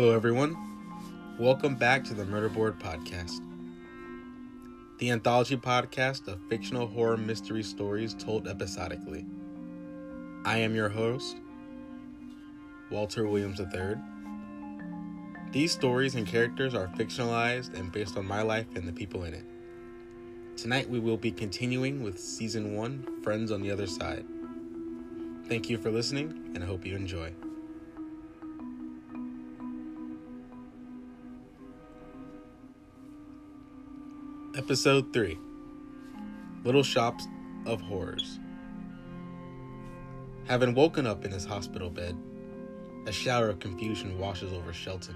Hello, everyone. Welcome back to the Murder Board Podcast, the anthology podcast of fictional horror mystery stories told episodically. I am your host, Walter Williams III. These stories and characters are fictionalized and based on my life and the people in it. Tonight, we will be continuing with Season 1 Friends on the Other Side. Thank you for listening, and I hope you enjoy. Episode 3 Little Shops of Horrors. Having woken up in his hospital bed, a shower of confusion washes over Shelton.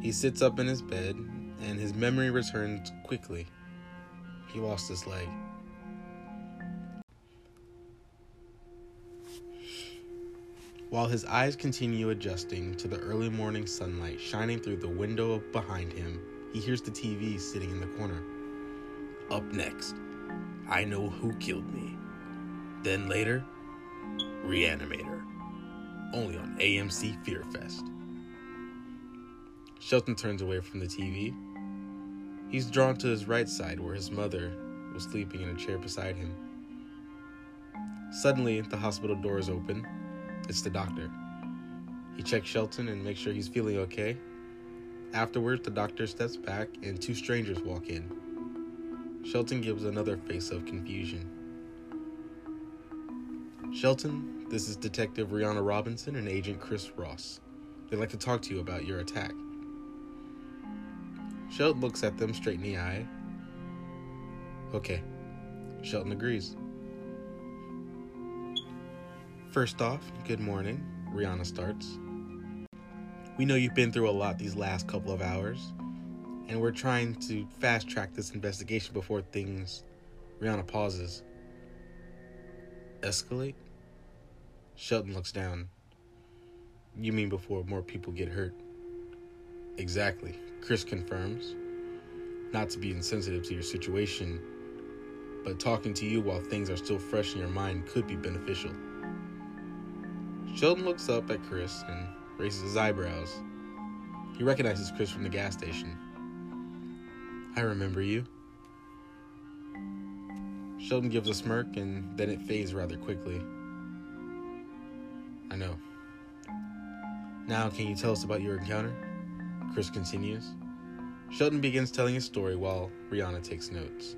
He sits up in his bed, and his memory returns quickly. He lost his leg. While his eyes continue adjusting to the early morning sunlight shining through the window behind him, he hears the TV sitting in the corner. Up next, I know who killed me. Then later, Reanimator. Only on AMC Fear Fest. Shelton turns away from the TV. He's drawn to his right side where his mother was sleeping in a chair beside him. Suddenly, the hospital doors open. It's the doctor. He checks Shelton and makes sure he's feeling okay. Afterwards, the doctor steps back and two strangers walk in. Shelton gives another face of confusion. Shelton, this is Detective Rihanna Robinson and Agent Chris Ross. They'd like to talk to you about your attack. Shelton looks at them straight in the eye. Okay. Shelton agrees. First off, good morning. Rihanna starts. We know you've been through a lot these last couple of hours, and we're trying to fast track this investigation before things. Rihanna pauses. Escalate? Shelton looks down. You mean before more people get hurt? Exactly. Chris confirms. Not to be insensitive to your situation, but talking to you while things are still fresh in your mind could be beneficial. Shelton looks up at Chris and raises his eyebrows. He recognizes Chris from the gas station. I remember you. Shelton gives a smirk and then it fades rather quickly. I know. Now, can you tell us about your encounter? Chris continues. Shelton begins telling his story while Rihanna takes notes.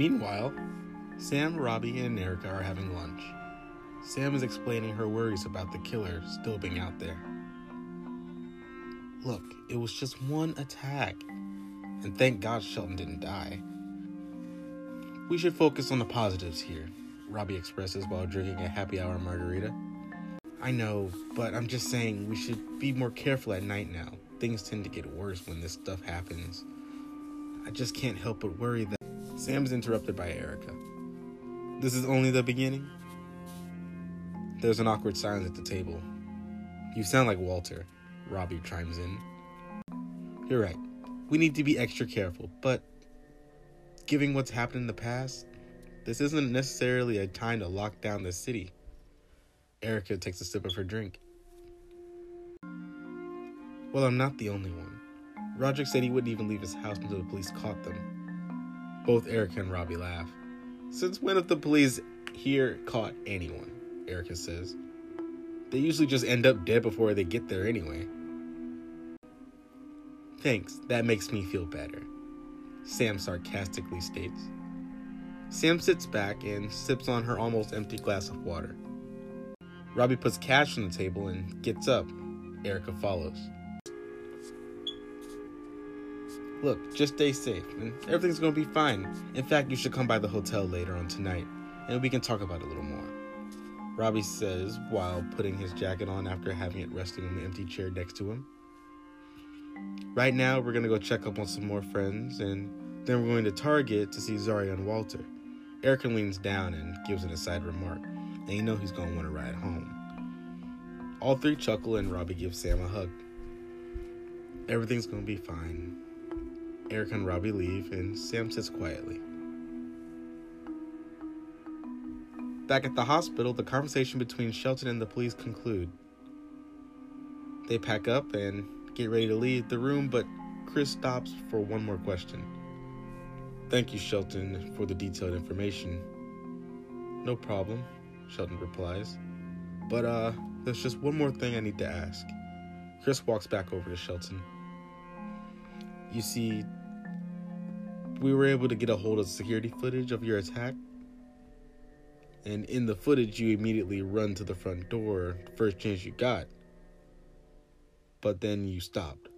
Meanwhile, Sam, Robbie, and Erica are having lunch. Sam is explaining her worries about the killer still being out there. Look, it was just one attack, and thank God Shelton didn't die. We should focus on the positives here, Robbie expresses while drinking a happy hour margarita. I know, but I'm just saying we should be more careful at night now. Things tend to get worse when this stuff happens. I just can't help but worry that. Sam's interrupted by Erica. This is only the beginning. There's an awkward silence at the table. You sound like Walter, Robbie chimes in. You're right. We need to be extra careful, but given what's happened in the past, this isn't necessarily a time to lock down the city. Erica takes a sip of her drink. Well, I'm not the only one. Roderick said he wouldn't even leave his house until the police caught them. Both Erica and Robbie laugh. Since when have the police here caught anyone? Erica says. They usually just end up dead before they get there anyway. Thanks, that makes me feel better, Sam sarcastically states. Sam sits back and sips on her almost empty glass of water. Robbie puts cash on the table and gets up. Erica follows. Look, just stay safe, and everything's gonna be fine. In fact, you should come by the hotel later on tonight, and we can talk about it a little more. Robbie says while putting his jacket on after having it resting on the empty chair next to him. Right now, we're gonna go check up on some more friends, and then we're going to Target to see Zharia and Walter. Erica leans down and gives an aside remark, and you know he's gonna want to ride home. All three chuckle and Robbie gives Sam a hug. Everything's gonna be fine. Eric and Robbie leave, and Sam sits quietly. Back at the hospital, the conversation between Shelton and the police conclude. They pack up and get ready to leave the room, but Chris stops for one more question. Thank you, Shelton, for the detailed information. No problem, Shelton replies. But, uh, there's just one more thing I need to ask. Chris walks back over to Shelton. You see, we were able to get a hold of security footage of your attack. And in the footage, you immediately run to the front door, first chance you got. But then you stopped.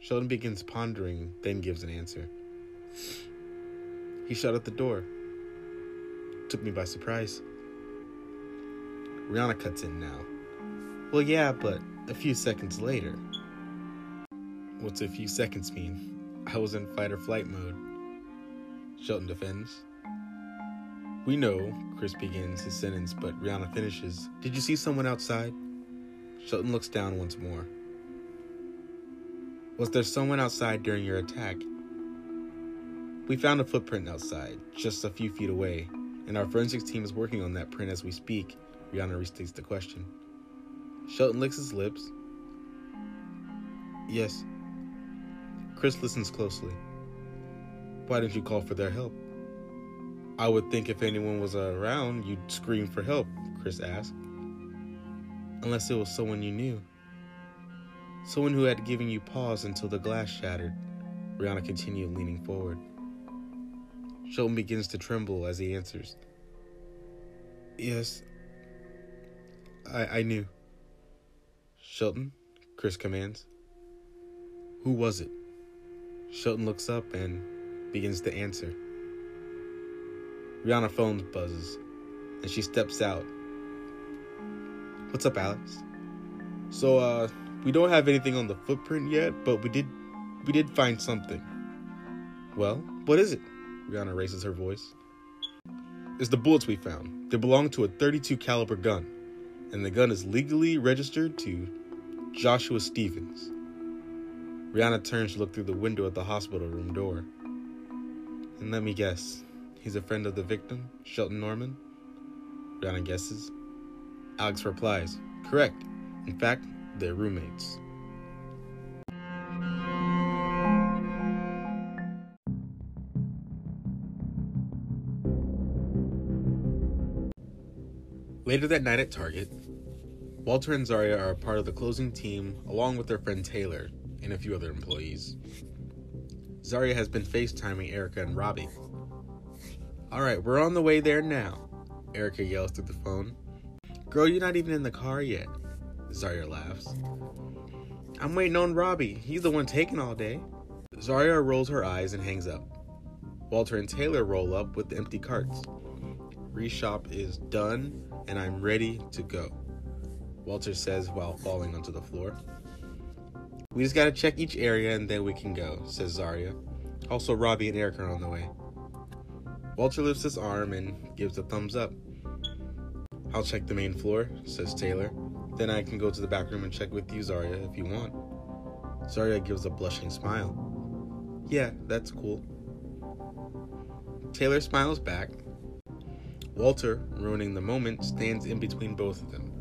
Shelton begins pondering, then gives an answer. He shut at the door. Took me by surprise. Rihanna cuts in now. Well, yeah, but a few seconds later. What's a few seconds mean? I was in fight or flight mode. Shelton defends. We know, Chris begins his sentence, but Rihanna finishes. Did you see someone outside? Shelton looks down once more. Was there someone outside during your attack? We found a footprint outside, just a few feet away, and our forensics team is working on that print as we speak. Rihanna restates the question. Shelton licks his lips. Yes. Chris listens closely. Why didn't you call for their help? I would think if anyone was around, you'd scream for help, Chris asked. Unless it was someone you knew. Someone who had given you pause until the glass shattered. Rihanna continued leaning forward. Shelton begins to tremble as he answers. Yes, I, I knew. Shelton, Chris commands. Who was it? Shelton looks up and begins to answer. Rihanna phone buzzes, and she steps out. What's up, Alex? So, uh, we don't have anything on the footprint yet, but we did we did find something. Well, what is it? Rihanna raises her voice. It's the bullets we found. They belong to a 32 caliber gun, and the gun is legally registered to Joshua Stevens. Rihanna turns to look through the window at the hospital room door. And let me guess, he's a friend of the victim, Shelton Norman? Rihanna guesses. Alex replies, Correct. In fact, they're roommates. Later that night at Target, Walter and Zharia are a part of the closing team along with their friend Taylor and a few other employees. Zharia has been FaceTiming Erica and Robbie. Alright, we're on the way there now, Erica yells through the phone. Girl, you're not even in the car yet. Zharia laughs. I'm waiting on Robbie. He's the one taking all day. Zharia rolls her eyes and hangs up. Walter and Taylor roll up with the empty carts. Reshop is done and I'm ready to go, Walter says while falling onto the floor. We just gotta check each area and then we can go, says Zharia. Also, Robbie and Eric are on the way. Walter lifts his arm and gives a thumbs up. I'll check the main floor, says Taylor. Then I can go to the back room and check with you, Zharia, if you want. Zharia gives a blushing smile. Yeah, that's cool. Taylor smiles back Walter, ruining the moment, stands in between both of them.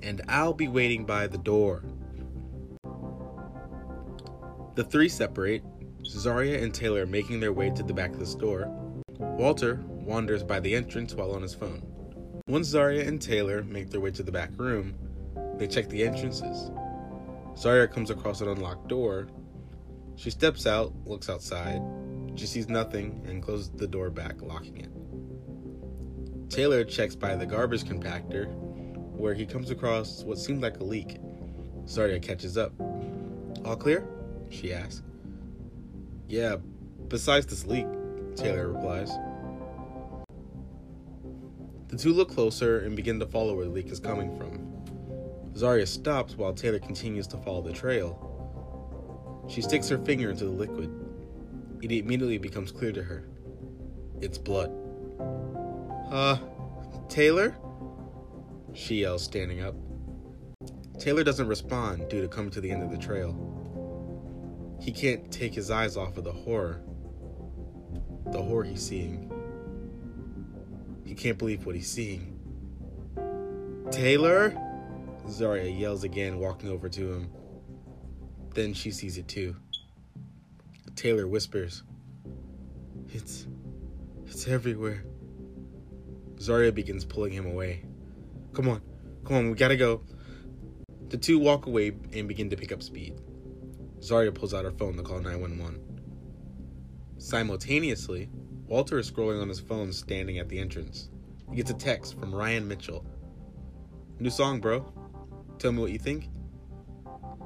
And I'll be waiting by the door. The three separate, Zharia and Taylor making their way to the back of the store. Walter wanders by the entrance while on his phone. Once Zharia and Taylor make their way to the back room, they check the entrances. Zharia comes across an unlocked door. She steps out, looks outside. She sees nothing and closes the door back, locking it. Taylor checks by the garbage compactor, where he comes across what seemed like a leak. Zharia catches up. All clear? She asks. Yeah, besides this leak, Taylor replies. The two look closer and begin to follow where the leak is coming from. Zharia stops while Taylor continues to follow the trail. She sticks her finger into the liquid. It immediately becomes clear to her. It's blood. Uh, Taylor? She yells, standing up. Taylor doesn't respond due to coming to the end of the trail. He can't take his eyes off of the horror. The horror he's seeing. He can't believe what he's seeing. Taylor? Zharia yells again, walking over to him. Then she sees it too. Taylor whispers, It's. it's everywhere. Zharia begins pulling him away. Come on, come on, we gotta go. The two walk away and begin to pick up speed. Zharia pulls out her phone to call 911. Simultaneously, Walter is scrolling on his phone standing at the entrance. He gets a text from Ryan Mitchell. New song, bro. Tell me what you think.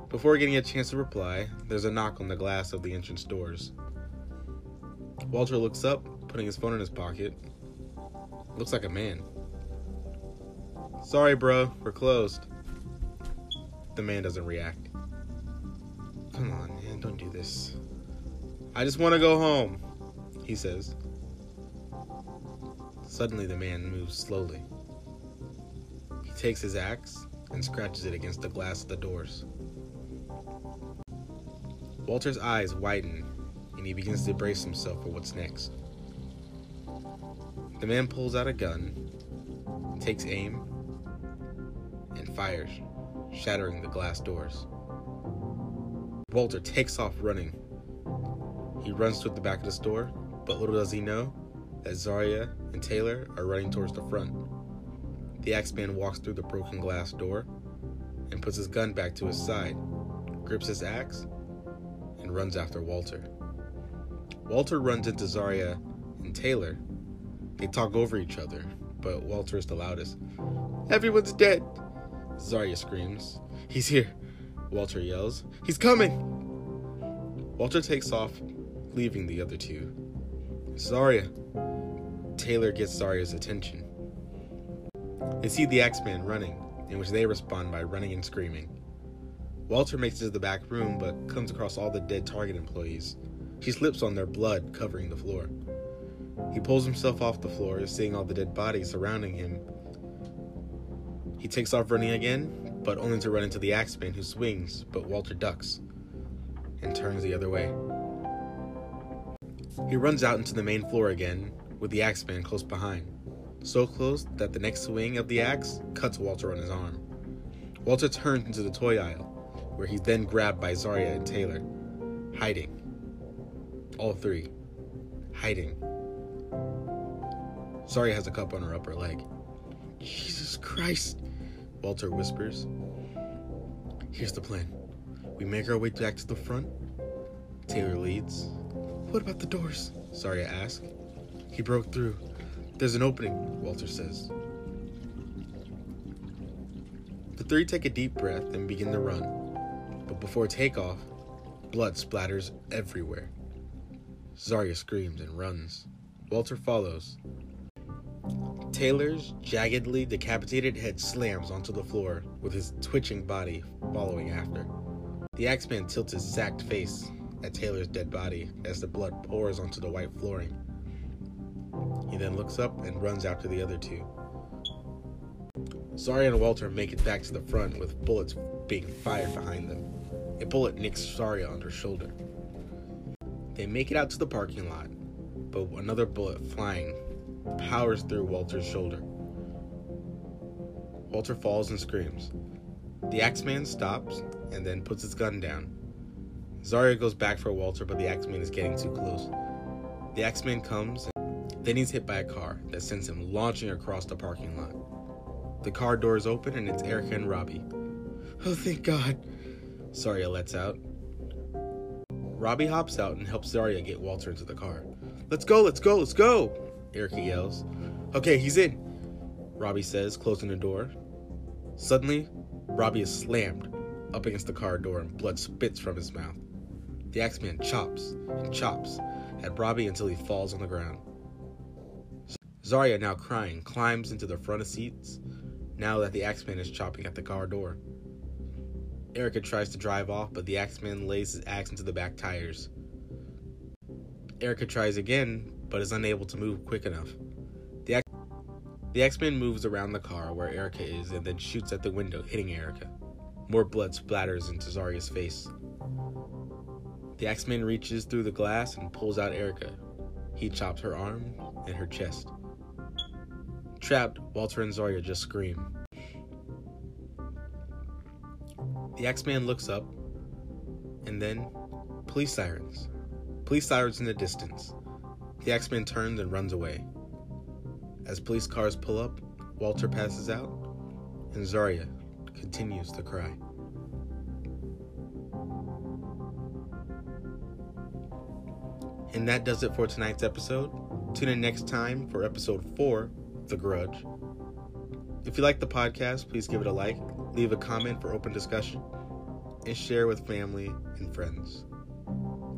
Before getting a chance to reply, there's a knock on the glass of the entrance doors. Walter looks up, putting his phone in his pocket. Looks like a man. Sorry, bro, we're closed. The man doesn't react. Come on, man, don't do this. I just want to go home, he says. Suddenly, the man moves slowly. He takes his axe and scratches it against the glass of the doors. Walter's eyes widen and he begins to brace himself for what's next. The man pulls out a gun, takes aim, and fires, shattering the glass doors. Walter takes off running. He runs toward the back of the store, but little does he know that Zharia and Taylor are running towards the front. The Axeman walks through the broken glass door and puts his gun back to his side, grips his axe, and runs after Walter. Walter runs into Zharia and Taylor. They talk over each other, but Walter is the loudest. Everyone's dead! Zharia screams. He's here! Walter yells. He's coming! Walter takes off, leaving the other two. Zharia! Taylor gets Zharia's attention. They see the Axeman running, in which they respond by running and screaming. Walter makes it to the back room but comes across all the dead Target employees. He slips on their blood covering the floor. He pulls himself off the floor, seeing all the dead bodies surrounding him. He takes off running again, but only to run into the Axeman who swings, but Walter ducks and turns the other way. He runs out into the main floor again, with the Axeman close behind, so close that the next swing of the axe cuts Walter on his arm. Walter turns into the toy aisle, where he's then grabbed by Zharia and Taylor, hiding. All three, hiding. Zharia has a cup on her upper leg. Jesus Christ, Walter whispers. Here's the plan. We make our way back to the front. Taylor leads. What about the doors? Zharia asks. He broke through. There's an opening, Walter says. The three take a deep breath and begin to run. But before takeoff, blood splatters everywhere. Zharia screams and runs. Walter follows. Taylor's jaggedly decapitated head slams onto the floor, with his twitching body following after. The Axeman tilts his sacked face at Taylor's dead body as the blood pours onto the white flooring. He then looks up and runs after the other two. Zharia and Walter make it back to the front with bullets being fired behind them. A bullet nicks Zharia on her shoulder. They make it out to the parking lot, but another bullet flying powers through Walter's shoulder. Walter falls and screams. The Axeman stops and then puts his gun down. Zharia goes back for Walter, but the Axeman is getting too close. The Axeman comes, then he's hit by a car that sends him launching across the parking lot. The car doors open and it's Erica and Robbie. Oh, thank God, Zharia lets out. Robbie hops out and helps Zharia get Walter into the car. Let's go, let's go, let's go, Erica yells. Okay, he's in, Robbie says, closing the door. Suddenly, Robbie is slammed up against the car door and blood spits from his mouth. The Axeman chops and chops at Robbie until he falls on the ground. Zharia, now crying, climbs into the front of seats now that the Axeman is chopping at the car door. Erica tries to drive off, but the Axeman lays his axe into the back tires. Erica tries again, but is unable to move quick enough. The, X- the Axeman moves around the car where Erica is and then shoots at the window, hitting Erica. More blood splatters into Zharia's face. The Axeman reaches through the glass and pulls out Erica. He chops her arm and her chest. Trapped, Walter and Zharia just scream. The Axeman looks up, and then police sirens. Police sirens in the distance. The Axeman turns and runs away. As police cars pull up, Walter passes out, and Zharia continues to cry. And that does it for tonight's episode. Tune in next time for episode 4, The Grudge. If you like the podcast, please give it a like, leave a comment for open discussion, and share with family and friends.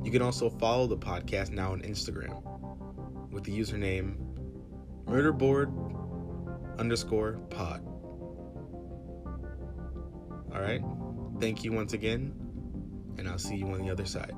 You can also follow the podcast now on Instagram with the username murderboard underscore pod. All right. Thank you once again, and I'll see you on the other side.